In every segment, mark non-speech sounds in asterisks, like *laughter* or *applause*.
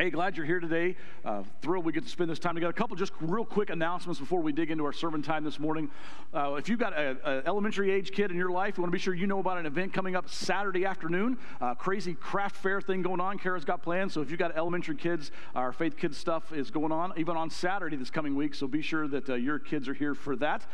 Hey, glad you're here today. Uh, thrilled we get to spend this time together. A couple just real quick announcements before we dig into our sermon time this morning. Uh, if you've got an elementary age kid in your life, you want to be sure you know about an event coming up Saturday afternoon. Uh, crazy craft fair thing going on. Kara's got plans. So if you've got elementary kids, our faith kids stuff is going on even on Saturday this coming week. So be sure that uh, your kids are here for that.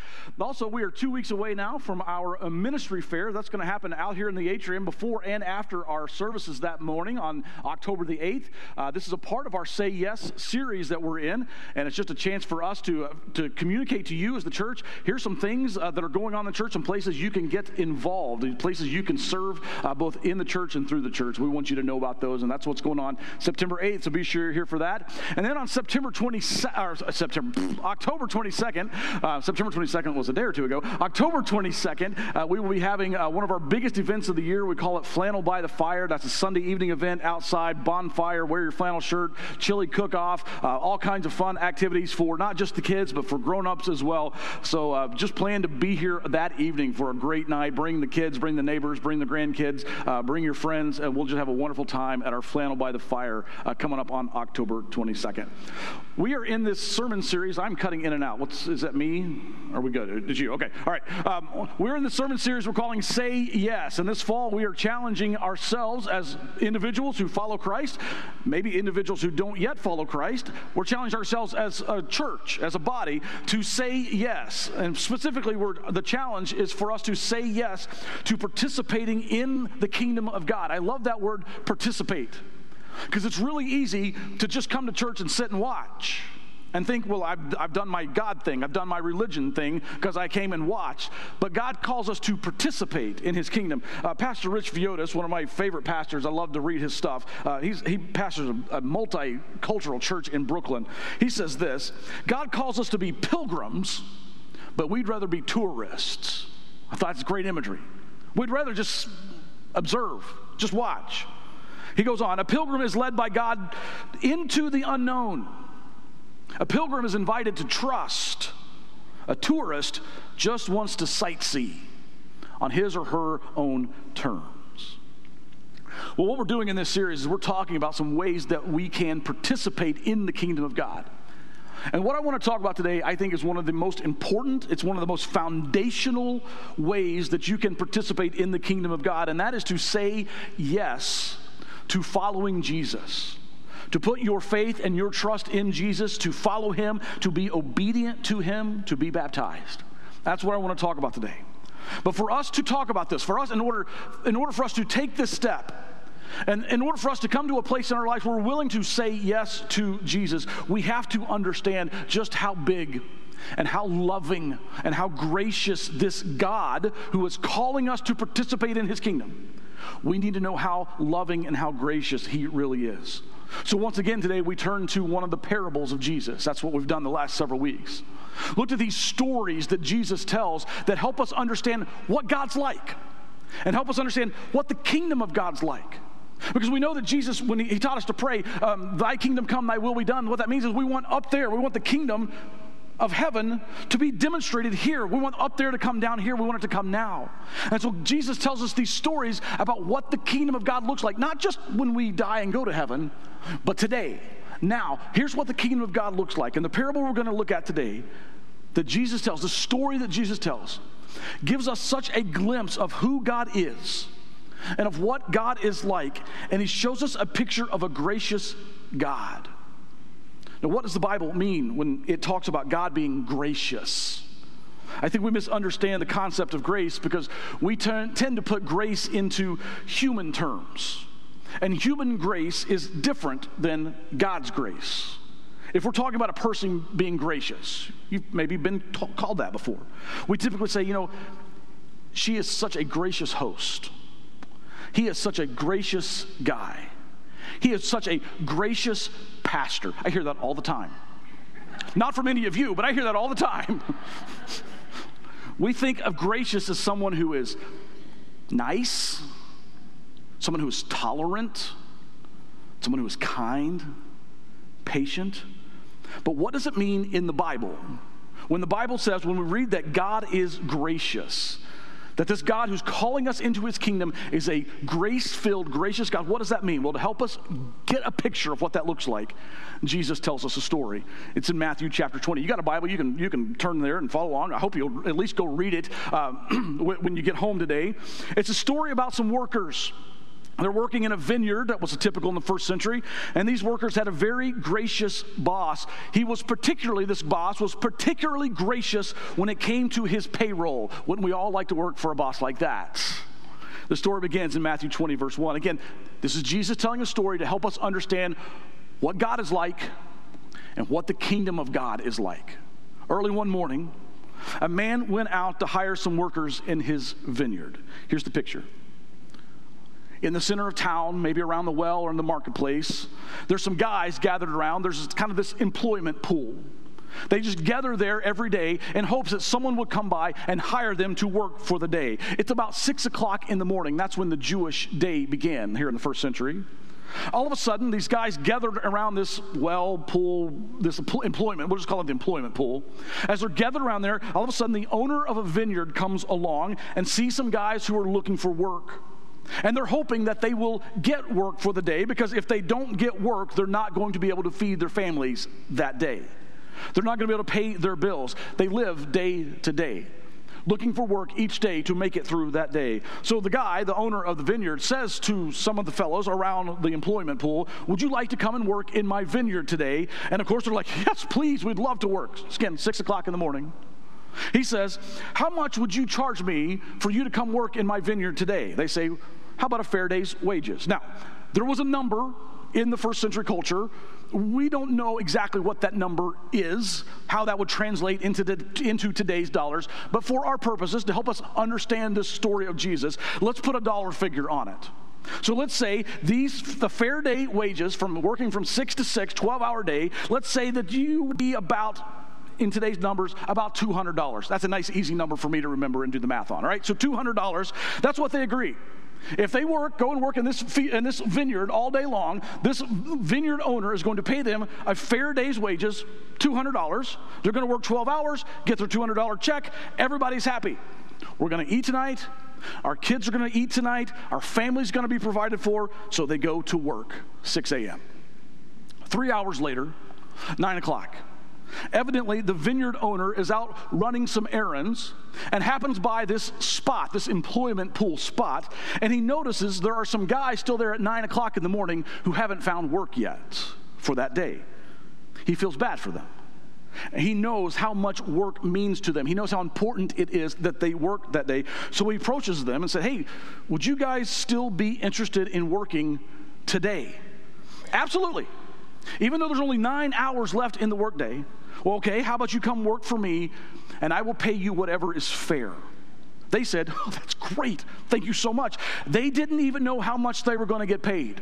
Also, we are two weeks away now from our uh, ministry fair. That's going to happen out here in the atrium before and after our services that morning on October the 8th. Uh, this is a part of our Say Yes series that we're in, and it's just a chance for us to, uh, to communicate to you as the church. Here's some things uh, that are going on in the church, and places you can get involved, places you can serve uh, both in the church and through the church. We want you to know about those, and that's what's going on September 8th. So be sure you're here for that. And then on September 22nd, or uh, September, *sniffs* October 22nd, uh, September 22nd was a day or two ago. October 22nd, uh, we will be having one of our biggest events of the year. We call it Flannel by the Fire. That's a Sunday evening event outside, bonfire, wear your flannel shirt, chili cook off, uh, all kinds of fun activities for not just the kids, but for grown ups as well. So uh, just plan to be here that evening for a great night. Bring the kids, bring the neighbors, bring the grandkids, uh, bring your friends, and we'll just have a wonderful time at our Flannel by the Fire uh, coming up on October 22nd. We are in this sermon series. I'm cutting in and out. What's, is that me? Are we good? Did you? Okay. All right. Um, we're in the sermon series we're calling Say Yes. And this fall, we are challenging ourselves as individuals who follow Christ, maybe individuals who don't yet follow Christ, we're challenging ourselves as a church, as a body, to say yes. And specifically, the challenge is for us to say yes to participating in the kingdom of God. I love that word, participate, because it's really easy to just come to church and sit and watch and think, well, I've, I've done my God thing, I've done my religion thing because I came and watched. But God calls us to participate in His kingdom. Uh, Pastor Rich Villodas, one of my favorite pastors, I love to read his stuff. Uh, he pastors a, a multicultural church in Brooklyn. He says this God calls us to be pilgrims, but we'd rather be tourists. I thought it's great imagery. We'd rather just observe, just watch. He goes on, a pilgrim is led by God into the unknown. A pilgrim is invited to trust. A tourist just wants to sightsee on his or her own terms. Well, what we're doing in this series is we're talking about some ways that we can participate in the kingdom of God. And what I want to talk about today, I think, is one of the most important, it's one of the most foundational ways that you can participate in the kingdom of God, and that is to say yes to following Jesus to put your faith and your trust in Jesus, to follow him, to be obedient to him, to be baptized. That's what I want to talk about today. But for us to talk about this, for us, in order, in order for us to take this step, and in order for us to come to a place in our life where we're willing to say yes to Jesus, we have to understand just how big and how loving and how gracious this God who is calling us to participate in his kingdom. We need to know how loving and how gracious he really is. So, once again, today we turn to one of the parables of Jesus. That's what we've done the last several weeks. Looked at these stories that Jesus tells that help us understand what God's like and help us understand what the kingdom of God's like. Because we know that Jesus, when he, he taught us to pray, um, Thy kingdom come, Thy will be done, what that means is we want up there, we want the kingdom of heaven to be demonstrated here. We want up there to come down here. We want it to come now. And so Jesus tells us these stories about what the kingdom of God looks like, not just when we die and go to heaven, but today. Now, here's what the kingdom of God looks like. And the parable we're going to look at today that Jesus tells, the story that Jesus tells, gives us such a glimpse of who God is and of what God is like. And he shows us a picture of a gracious God. Now, what does the Bible mean when it talks about God being gracious? I think we misunderstand the concept of grace because we tend to put grace into human terms. And human grace is different than God's grace. If we're talking about a person being gracious, you've maybe been t- called that before. We typically say, you know, she is such a gracious host. He is such a gracious guy. He is such a gracious pastor. I hear that all the time. Not from any of you, but I hear that all the time. *laughs* we think of gracious as someone who is nice, someone who is tolerant, someone who is kind, patient. But what does it mean in the Bible? When the Bible says, when we read that God is gracious, that this God who's calling us into his kingdom is a grace filled, gracious God. What does that mean? Well, to help us get a picture of what that looks like, Jesus tells us a story. It's in Matthew chapter 20. You got a Bible, you can, you can turn there and follow along. I hope you'll at least go read it uh, *clears throat* when you get home today. It's a story about some workers. They're working in a vineyard that was typical in the first century, and these workers had a very gracious boss. He was particularly, this boss was particularly gracious when it came to his payroll. Wouldn't we all like to work for a boss like that? The story begins in Matthew 20, verse 1. Again, this is Jesus telling a story to help us understand what God is like and what the kingdom of God is like. Early one morning, a man went out to hire some workers in his vineyard. Here's the picture in the center of town, maybe around the well or in the marketplace. There's some guys gathered around. There's kind of this employment pool. They just gather there every day in hopes that someone would come by and hire them to work for the day. It's about six o'clock in the morning. That's when the Jewish day began here in the first century. All of a sudden, these guys gathered around this well pool, this employment, we'll just call it the employment pool. As they're gathered around there, all of a sudden, the owner of a vineyard comes along and sees some guys who are looking for work. And they're hoping that they will get work for the day because if they don't get work, they're not going to be able to feed their families that day. They're not going to be able to pay their bills. They live day to day, looking for work each day to make it through that day. So the guy, the owner of the vineyard, says to some of the fellows around the employment pool, Would you like to come and work in my vineyard today? And of course, they're like, Yes, please, we'd love to work. Again, six o'clock in the morning. He says, How much would you charge me for you to come work in my vineyard today? They say, how about a fair day's wages? Now, there was a number in the first century culture. We don't know exactly what that number is, how that would translate into, the, into today's dollars, but for our purposes, to help us understand this story of Jesus, let's put a dollar figure on it. So let's say these the fair day wages from working from 6 to 6, 12 hour day, let's say that you would be about in today's numbers about $200. That's a nice easy number for me to remember and do the math on, all right? So $200, that's what they agree. If they work, go and work in this, in this vineyard all day long, this vineyard owner is going to pay them a fair day's wages, $200. They're going to work 12 hours, get their $200 check. Everybody's happy. We're going to eat tonight. Our kids are going to eat tonight. Our family's going to be provided for. So they go to work, 6 a.m. Three hours later, 9 o'clock. Evidently, the vineyard owner is out running some errands and happens by this spot, this employment pool spot, and he notices there are some guys still there at 9 o'clock in the morning who haven't found work yet for that day. He feels bad for them. He knows how much work means to them. He knows how important it is that they work that day. So he approaches them and said, Hey, would you guys still be interested in working today? Absolutely. Even though there's only nine hours left in the workday, well, okay, how about you come work for me and I will pay you whatever is fair? They said, Oh, that's great. Thank you so much. They didn't even know how much they were going to get paid.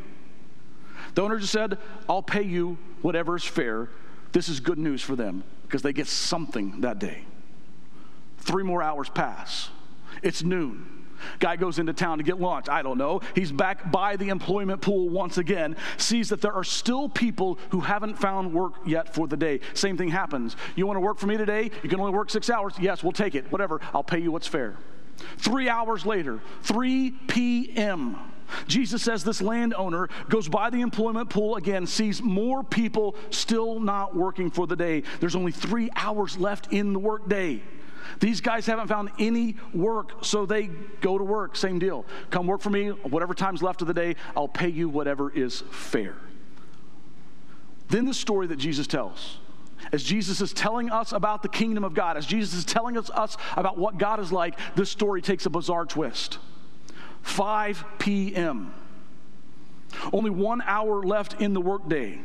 The owner just said, I'll pay you whatever is fair. This is good news for them because they get something that day. Three more hours pass. It's noon. Guy goes into town to get lunch. I don't know. He's back by the employment pool once again, sees that there are still people who haven't found work yet for the day. Same thing happens. You want to work for me today? You can only work six hours. Yes, we'll take it. Whatever. I'll pay you what's fair. Three hours later, 3 p.m. Jesus says this landowner goes by the employment pool again, sees more people still not working for the day. There's only three hours left in the workday. These guys haven't found any work, so they go to work. Same deal. Come work for me, whatever time's left of the day, I'll pay you whatever is fair. Then the story that Jesus tells. As Jesus is telling us about the kingdom of God, as Jesus is telling us, us about what God is like, this story takes a bizarre twist. 5 p.m. Only one hour left in the workday.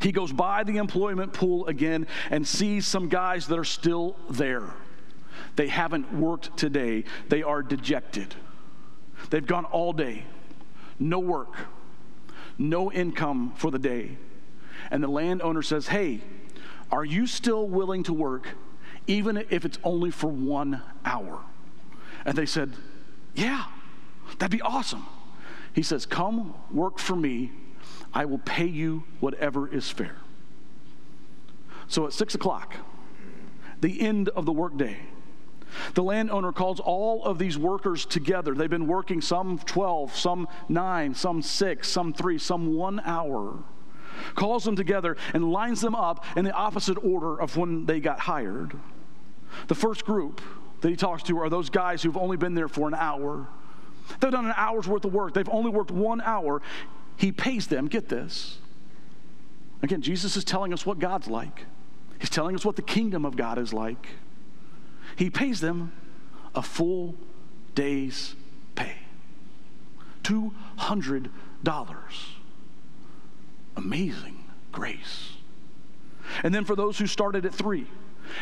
He goes by the employment pool again and sees some guys that are still there. They haven't worked today, they are dejected. They've gone all day, no work, no income for the day. And the landowner says, Hey, Are you still willing to work, even if it's only for one hour? And they said, Yeah, that'd be awesome. He says, Come work for me. I will pay you whatever is fair. So at six o'clock, the end of the workday, the landowner calls all of these workers together. They've been working some 12, some nine, some six, some three, some one hour. Calls them together and lines them up in the opposite order of when they got hired. The first group that he talks to are those guys who've only been there for an hour. They've done an hour's worth of work, they've only worked one hour. He pays them, get this. Again, Jesus is telling us what God's like, He's telling us what the kingdom of God is like. He pays them a full day's pay $200. Amazing grace. And then for those who started at three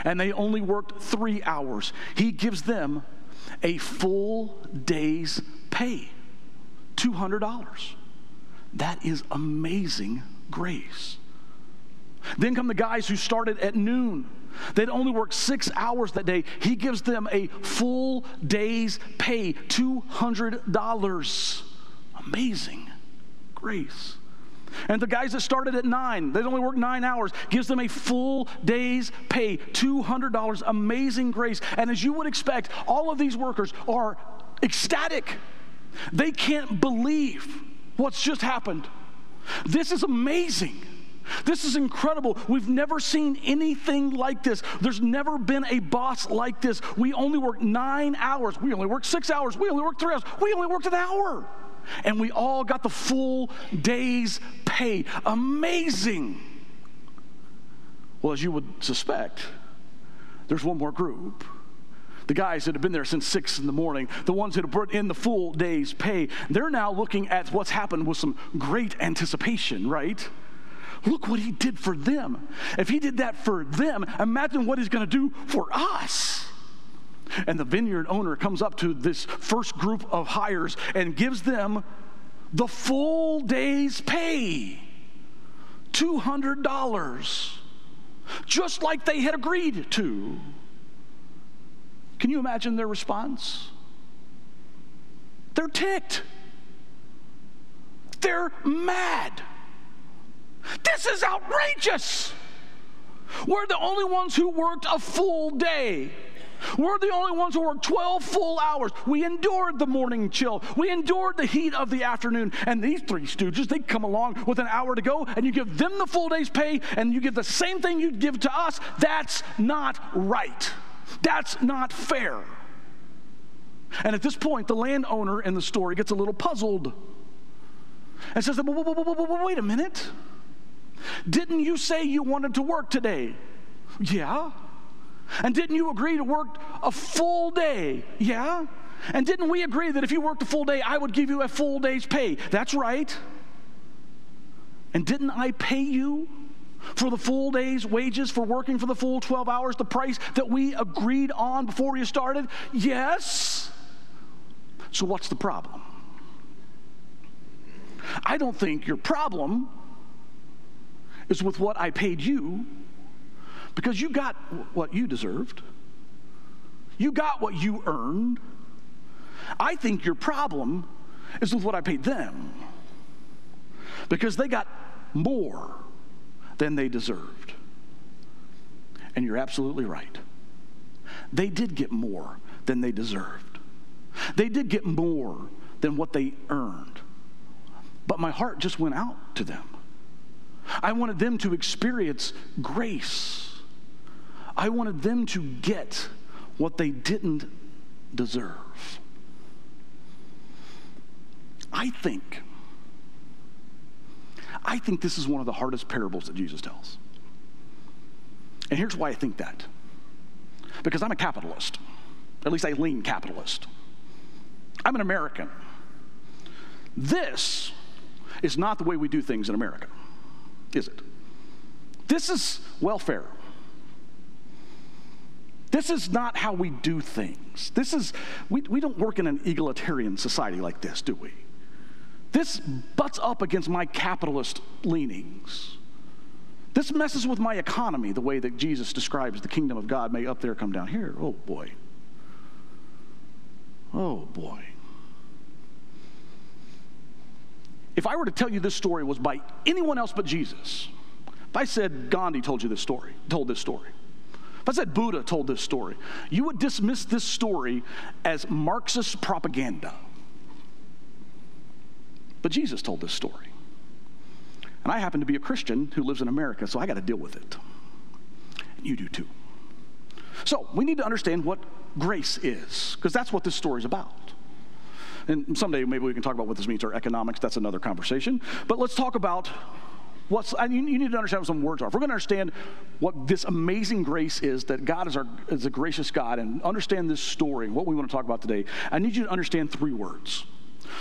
and they only worked three hours, he gives them a full day's pay $200. That is amazing grace. Then come the guys who started at noon. They'd only worked six hours that day. He gives them a full day's pay $200. Amazing grace. And the guys that started at nine, they'd only worked nine hours, gives them a full day's pay, $200. Amazing grace. And as you would expect, all of these workers are ecstatic. They can't believe what's just happened. This is amazing. This is incredible. We've never seen anything like this. There's never been a boss like this. We only work nine hours. We only work six hours. We only work three hours. We only worked an hour. And we all got the full day's pay. Amazing. Well, as you would suspect, there's one more group. The guys that have been there since six in the morning, the ones that have put in the full day's pay, they're now looking at what's happened with some great anticipation, right? Look what he did for them. If he did that for them, imagine what he's going to do for us. And the vineyard owner comes up to this first group of hires and gives them the full day's pay $200, just like they had agreed to. Can you imagine their response? They're ticked. They're mad. This is outrageous. We're the only ones who worked a full day. We're the only ones who worked 12 full hours. We endured the morning chill. We endured the heat of the afternoon. And these three stooges, they come along with an hour to go, and you give them the full day's pay, and you give the same thing you'd give to us. That's not right. That's not fair. And at this point, the landowner in the story gets a little puzzled and says, Wait a minute. Didn't you say you wanted to work today? Yeah. And didn't you agree to work a full day? Yeah. And didn't we agree that if you worked a full day, I would give you a full day's pay? That's right. And didn't I pay you for the full day's wages for working for the full 12 hours, the price that we agreed on before you started? Yes. So, what's the problem? I don't think your problem is with what I paid you because you got what you deserved. You got what you earned. I think your problem is with what I paid them because they got more than they deserved. And you're absolutely right. They did get more than they deserved, they did get more than what they earned. But my heart just went out to them. I wanted them to experience grace. I wanted them to get what they didn't deserve. I think, I think this is one of the hardest parables that Jesus tells. And here's why I think that. Because I'm a capitalist. At least I lean capitalist. I'm an American. This is not the way we do things in America is it? This is welfare. This is not how we do things. This is, we, we don't work in an egalitarian society like this, do we? This butts up against my capitalist leanings. This messes with my economy, the way that Jesus describes the kingdom of God may up there come down here. Oh boy. Oh boy. If I were to tell you this story was by anyone else but Jesus, if I said Gandhi told you this story, told this story, if I said Buddha told this story, you would dismiss this story as Marxist propaganda. But Jesus told this story. And I happen to be a Christian who lives in America, so I got to deal with it. And you do too. So we need to understand what grace is, because that's what this story is about. And someday maybe we can talk about what this means or economics. That's another conversation. But let's talk about what's, and you, you need to understand what some words are. If we're going to understand what this amazing grace is, that God is, our, is a gracious God, and understand this story, what we want to talk about today, I need you to understand three words.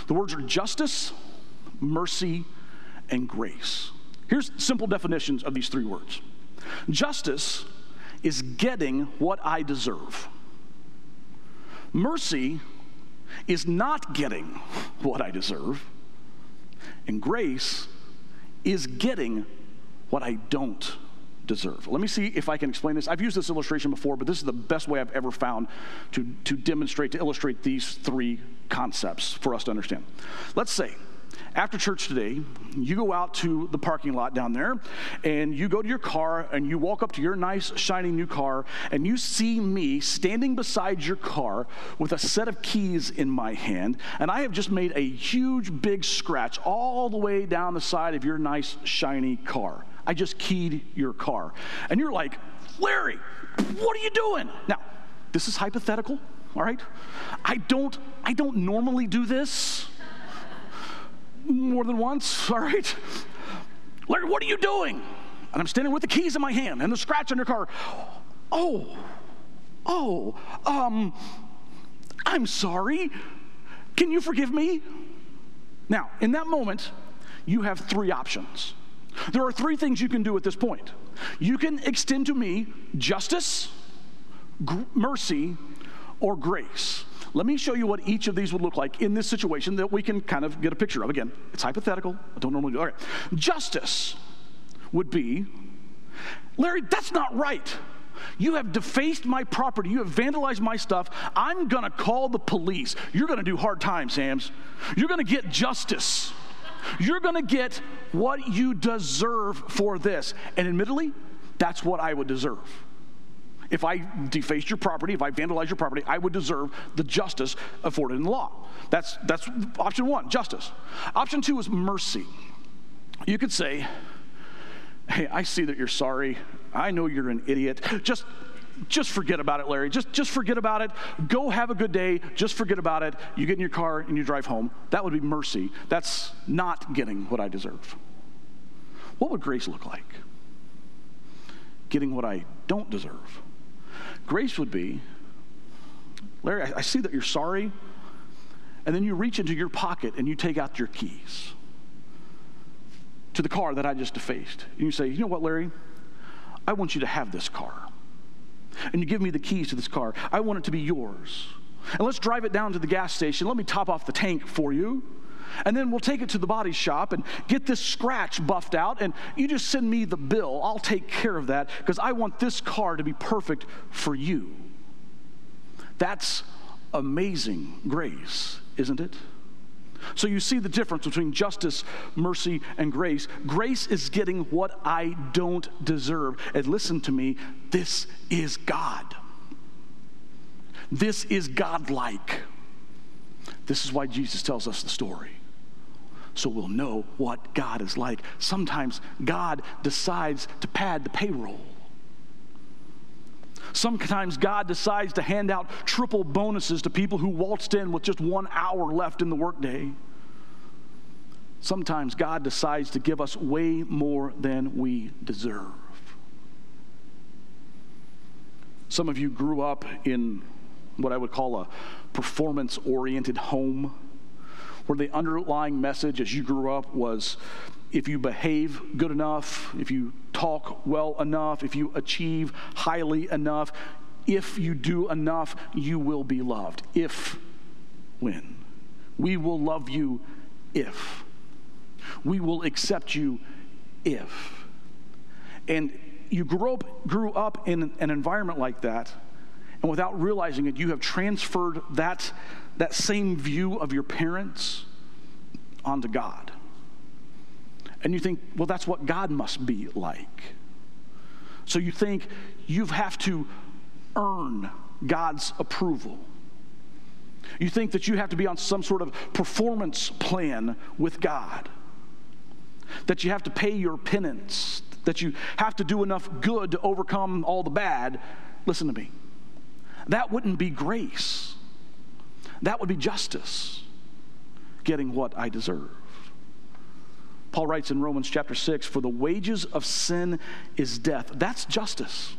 The words are justice, mercy, and grace. Here's simple definitions of these three words justice is getting what I deserve, mercy is not getting what I deserve, and grace is getting what I don't deserve. Let me see if I can explain this. I've used this illustration before, but this is the best way I've ever found to, to demonstrate, to illustrate these three concepts for us to understand. Let's say after church today, you go out to the parking lot down there and you go to your car and you walk up to your nice, shiny new car and you see me standing beside your car with a set of keys in my hand. And I have just made a huge, big scratch all the way down the side of your nice, shiny car. I just keyed your car. And you're like, Larry, what are you doing? Now, this is hypothetical, all right? I don't, I don't normally do this more than once, *laughs* all right? Larry, what are you doing? And I'm standing with the keys in my hand and the scratch on your car. Oh, oh, um, I'm sorry. Can you forgive me? Now, in that moment, you have three options. There are three things you can do at this point. You can extend to me justice, gr- mercy, or grace. Let me show you what each of these would look like in this situation that we can kind of get a picture of. Again, it's hypothetical. I don't normally do it. Okay. Justice would be Larry, that's not right. You have defaced my property. You have vandalized my stuff. I'm going to call the police. You're going to do hard time, Sams. You're going to get justice. You're going to get what you deserve for this. And admittedly, that's what I would deserve. If I defaced your property, if I vandalized your property, I would deserve the justice afforded in the law. That's, that's option one, justice. Option two is mercy. You could say, hey, I see that you're sorry. I know you're an idiot. Just just forget about it, Larry. Just, just forget about it. Go have a good day. Just forget about it. You get in your car and you drive home. That would be mercy. That's not getting what I deserve. What would grace look like? Getting what I don't deserve. Grace would be Larry, I, see that you're sorry. And then you reach into your pocket and you take out your keys to the car that I just defaced. And you say, You know what, Larry? I want you to have this car. And you give me the keys to this car. I want it to be yours. And let's drive it down to the gas station. Let me top off the tank for you. And then we'll take it to the body shop and get this scratch buffed out. And you just send me the bill. I'll take care of that because I want this car to be perfect for you. That's amazing grace, isn't it? So you see the difference between justice, mercy, and grace. Grace is getting what I don't deserve. And listen to me, this is God. This is God-like. This is why Jesus tells us the story so we'll know what God is like. Sometimes God decides to pad the payroll. Sometimes God decides to hand out triple bonuses to people who waltzed in with just one hour left in the workday. Sometimes God decides to give us way more than we deserve. Some of you grew up in what I would call a performance oriented home where the underlying message as you grew up was if you behave good enough, if you talk well enough, if you achieve highly enough, if you do enough, you will be loved. If, when? We will love you if. We will accept you if. And you grew up, grew up in an environment like that, and without realizing it, you have transferred that, that same view of your parents onto God. And you think, well, that's what God must be like. So you think you have to earn God's approval. You think that you have to be on some sort of performance plan with God, that you have to pay your penance, that you have to do enough good to overcome all the bad. Listen to me. That wouldn't be grace, that would be justice, getting what I deserve. Paul writes in Romans chapter 6 For the wages of sin is death. That's justice.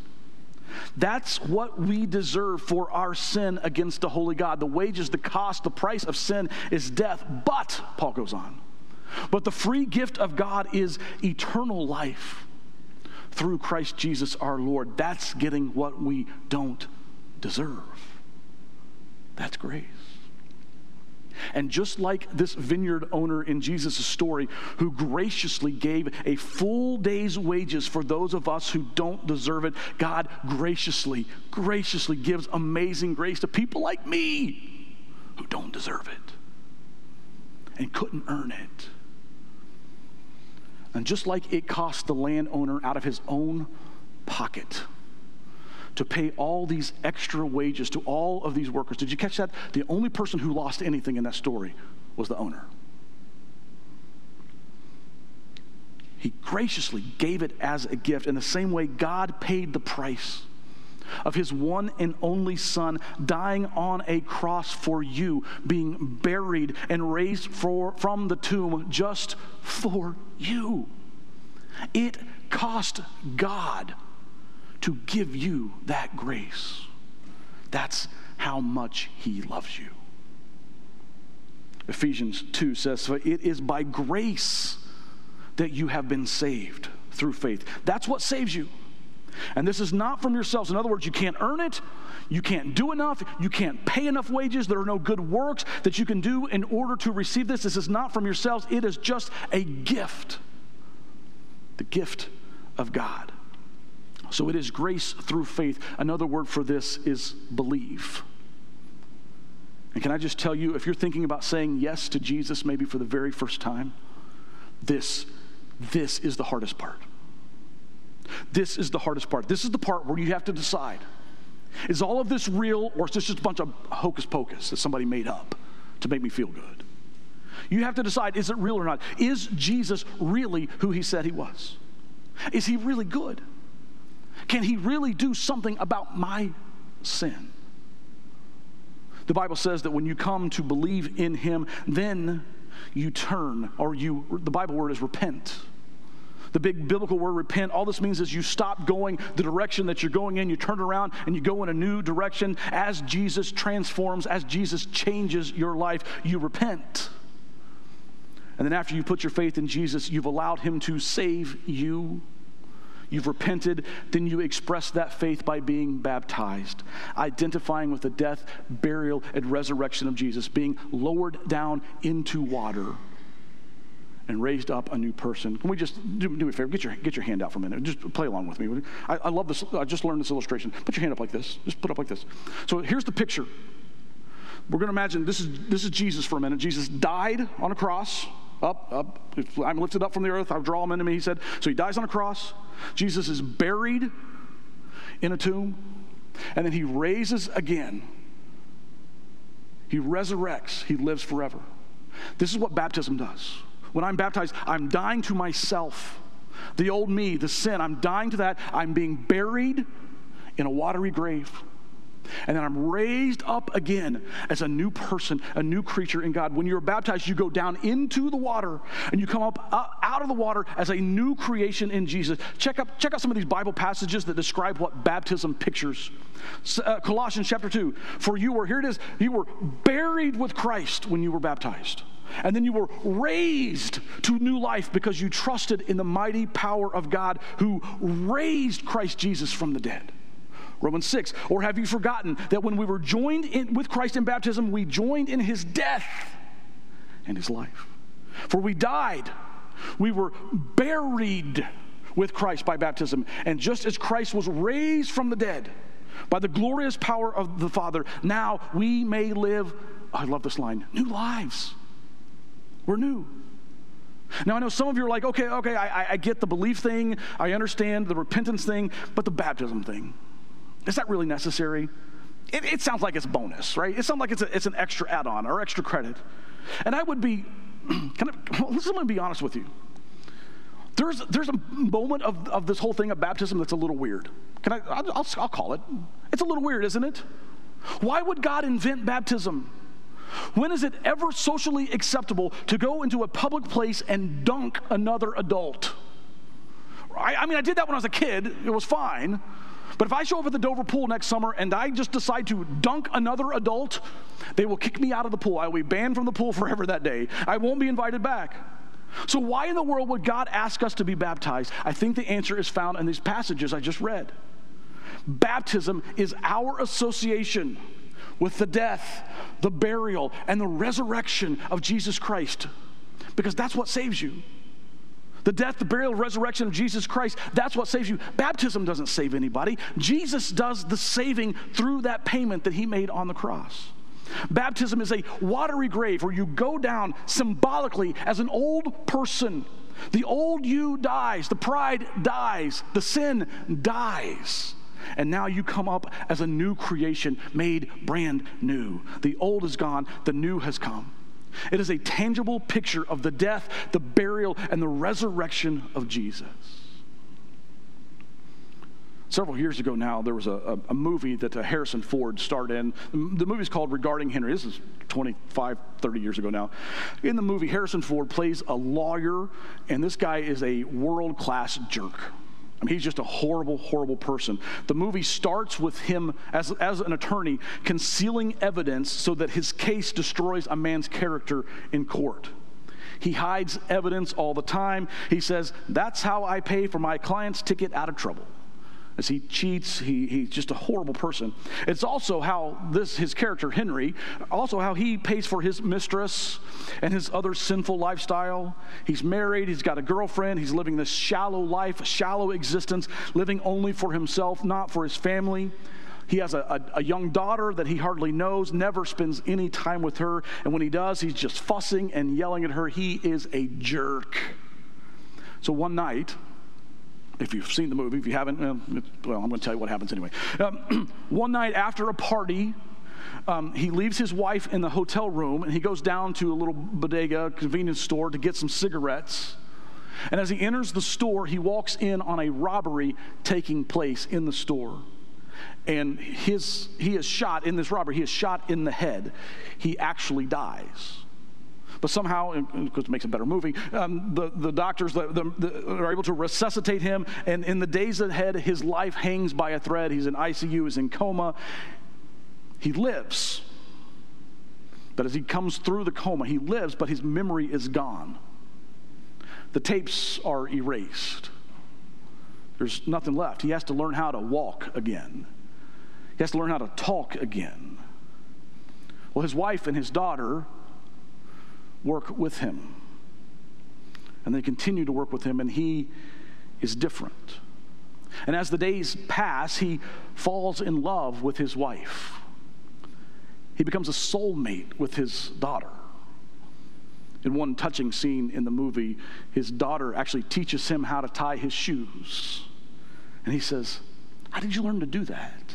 That's what we deserve for our sin against the holy God. The wages, the cost, the price of sin is death. But, Paul goes on, but the free gift of God is eternal life through Christ Jesus our Lord. That's getting what we don't deserve. That's grace. And just like this vineyard owner in Jesus' story, who graciously gave a full day's wages for those of us who don't deserve it, God graciously, graciously gives amazing grace to people like me who don't deserve it and couldn't earn it. And just like it cost the landowner out of his own pocket to pay all these extra wages to all of these workers. Did you catch that? The only person who lost anything in that story was the owner. He graciously gave it as a gift in the same way God paid the price of his one and only son dying on a cross for you, being buried and raised for, from the tomb just for you. It cost God to give you that grace. That's how much He loves you. Ephesians 2 says, So it is by grace that you have been saved through faith. That's what saves you. And this is not from yourselves. In other words, you can't earn it. You can't do enough. You can't pay enough wages. There are no good works that you can do in order to receive this. This is not from yourselves. It is just a gift. The gift of God. So it is grace through faith. Another word for this is believe. And can I just tell you, if you're thinking about saying yes to Jesus maybe for the very first time, this, this is the hardest part. This is the hardest part. This is the part where you have to decide is all of this real or is this just a bunch of hocus pocus that somebody made up to make me feel good? You have to decide is it real or not? Is Jesus really who he said he was? Is he really good? Can he really do something about my sin? The Bible says that when you come to believe in him, then you turn, or you, the Bible word is repent. The big biblical word repent, all this means is you stop going the direction that you're going in, you turn around and you go in a new direction. As Jesus transforms, as Jesus changes your life, you repent. And then after you put your faith in Jesus, you've allowed him to save you you've repented, then you express that faith by being baptized, identifying with the death, burial, and resurrection of Jesus, being lowered down into water and raised up a new person. Can we just do, do me a favor? Get your, get your hand out for a minute. Just play along with me. I, I love this. I just learned this illustration. Put your hand up like this. Just put it up like this. So here's the picture. We're going to imagine this is, this is Jesus for a minute. Jesus died on a cross up, up. I'm lifted up from the earth. I'll draw him into me. He said, so he dies on a cross. Jesus is buried in a tomb. And then he raises again. He resurrects. He lives forever. This is what baptism does. When I'm baptized, I'm dying to myself. The old me, the sin, I'm dying to that. I'm being buried in a watery grave. And then I'm raised up again as a new person, a new creature in God. When you're baptized, you go down into the water and you come up uh, out of the water as a new creation in Jesus. Check out, check out some of these Bible passages that describe what baptism pictures. Uh, Colossians chapter 2 For you were, here it is, you were buried with Christ when you were baptized. And then you were raised to new life because you trusted in the mighty power of God who raised Christ Jesus from the dead. Romans 6. Or have you forgotten that when we were joined in, with Christ in baptism, we joined in his death and his life? For we died, we were buried with Christ by baptism. And just as Christ was raised from the dead by the glorious power of the Father, now we may live, I love this line, new lives. We're new. Now, I know some of you are like, okay, okay, I, I get the belief thing, I understand the repentance thing, but the baptism thing, is that really necessary? It, it sounds like it's bonus, right? It sounds like it's, a, it's an extra add on or extra credit. And I would be, *clears throat* kind of, well, listen, let me be honest with you. There's, there's a moment of, of this whole thing of baptism that's a little weird. Can I, I'll, I'll call it. It's a little weird, isn't it? Why would God invent baptism? When is it ever socially acceptable to go into a public place and dunk another adult? I, I, mean, I did that when I was a kid, it was fine. But if I show up at the Dover pool next summer and I just decide to dunk another adult, they will kick me out of the pool. I will be banned from the pool forever that day. I won't be invited back. So, why in the world would God ask us to be baptized? I think the answer is found in these passages I just read. Baptism is our association with the death, the burial, and the resurrection of Jesus Christ. Because that's what saves you. The death, the burial, resurrection of Jesus Christ, that's what saves you. Baptism doesn't save anybody. Jesus does the saving through that payment that he made on the cross. Baptism is a watery grave where you go down symbolically as an old person. The old you dies, the pride dies, the sin dies. And now you come up as a new creation, made brand new. The old is gone, the new has come. It is a tangible picture of the death, the burial, and the resurrection of Jesus. Several years ago now, there was a, a, a movie that uh, Harrison Ford starred in. The movie is called Regarding Henry. This is 25, 30 years ago now. In the movie, Harrison Ford plays a lawyer, and this guy is a world class jerk. I mean, he's just a horrible, horrible person. The movie starts with him as, as an attorney concealing evidence so that his case destroys a man's character in court. He hides evidence all the time. He says, That's how I pay for my client's ticket out of trouble as he cheats he, he's just a horrible person it's also how this his character henry also how he pays for his mistress and his other sinful lifestyle he's married he's got a girlfriend he's living this shallow life a shallow existence living only for himself not for his family he has a, a, a, young daughter that he hardly knows, never spends any time with her. And when he does, he's just fussing and yelling at her. He is a jerk. So one night, if you've seen the movie. If you haven't, well, I'm going to tell you what happens anyway. Um, *clears throat* one night after a party, um, he leaves his wife in the hotel room and he goes down to a little bodega convenience store to get some cigarettes. And as he enters the store, he walks in on a robbery taking place in the store. And his, he is shot in this robbery, he is shot in the head. He actually dies. But somehow, because it makes a better movie, um, the, the doctors the, the, the, are able to resuscitate him. And in the days ahead, his life hangs by a thread. He's in ICU, he's in coma. He lives. But as he comes through the coma, he lives, but his memory is gone. The tapes are erased. There's nothing left. He has to learn how to walk again. He has to learn how to talk again. Well, his wife and his daughter work with him. And they continue to work with him, and he is different. And as the days pass, he falls in love with his wife. He becomes a soulmate with his daughter. In one touching scene in the movie, his daughter actually teaches him how to tie his shoes. And he says, How did you learn to do that?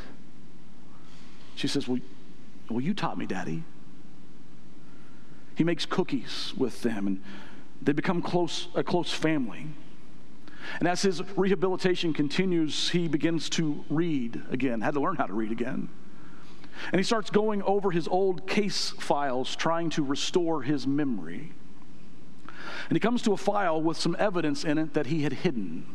She says, Well, well you taught me, Daddy. He makes cookies with them, and they become close, a close family. And as his rehabilitation continues, he begins to read again, had to learn how to read again. And he starts going over his old case files, trying to restore his memory. And he comes to a file with some evidence in it that he had hidden.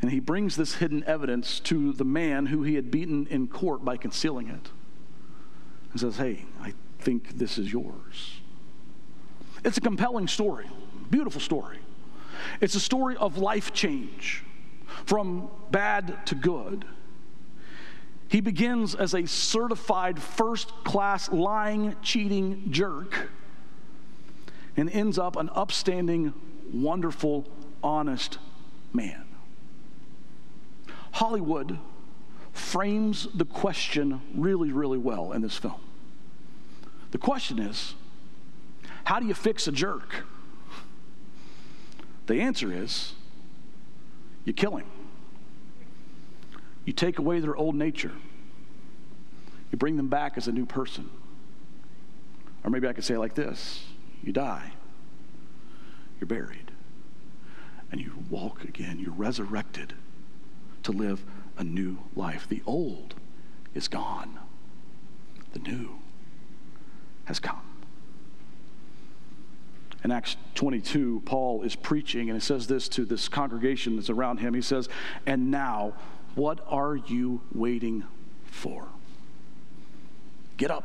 And he brings this hidden evidence to the man who he had beaten in court by concealing it. And says, Hey, I think this is yours. It's a compelling story, beautiful story. It's a story of life change from bad to good. He begins as a certified first class lying, cheating jerk and ends up an upstanding, wonderful, honest man. Hollywood frames the question really, really well in this film. The question is how do you fix a jerk? The answer is you kill him. You take away their old nature. You bring them back as a new person. Or maybe I could say it like this you die, you're buried, and you walk again. You're resurrected to live a new life. The old is gone, the new has come. In Acts 22, Paul is preaching, and he says this to this congregation that's around him. He says, And now, what are you waiting for? Get up,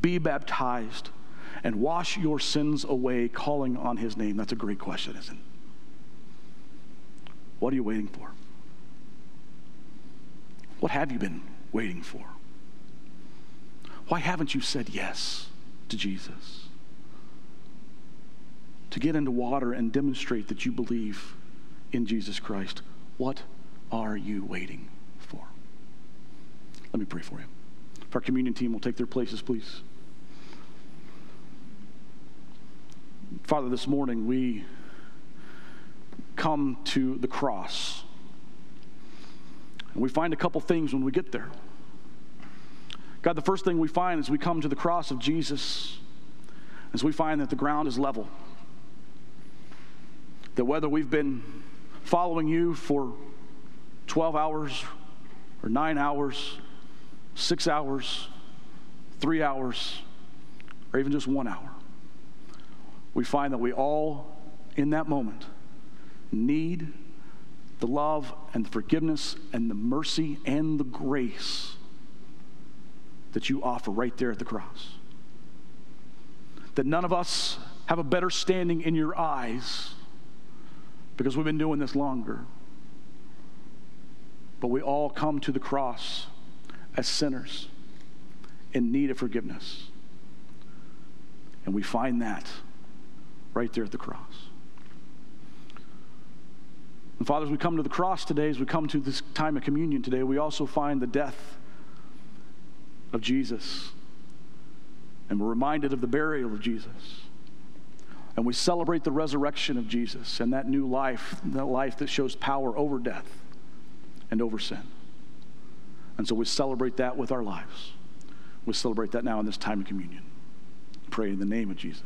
be baptized, and wash your sins away, calling on his name. That's a great question, isn't it? What are you waiting for? What have you been waiting for? Why haven't you said yes to Jesus? To get into water and demonstrate that you believe in Jesus Christ. What are you waiting for? Let me pray for you. If our communion team will take their places, please. Father, this morning we come to the cross. And we find a couple things when we get there. God, the first thing we find as we come to the cross of Jesus is we find that the ground is level. That whether we've been following you for 12 hours or nine hours, six hours, three hours, or even just one hour, we find that we all, in that moment, need the love and the forgiveness and the mercy and the grace that you offer right there at the cross. That none of us have a better standing in your eyes because we've been doing this longer. But we all come to the cross as sinners in need of forgiveness. And we find that right there at the cross. And Father, as we come to the cross today, as we come to this time of communion today, we also find the death of Jesus. And we're reminded of the burial of Jesus. And we celebrate the resurrection of Jesus and that new life, that life that shows power over death and over sin. And so we celebrate that with our lives. We celebrate that now in this time of communion. Pray in the name of Jesus.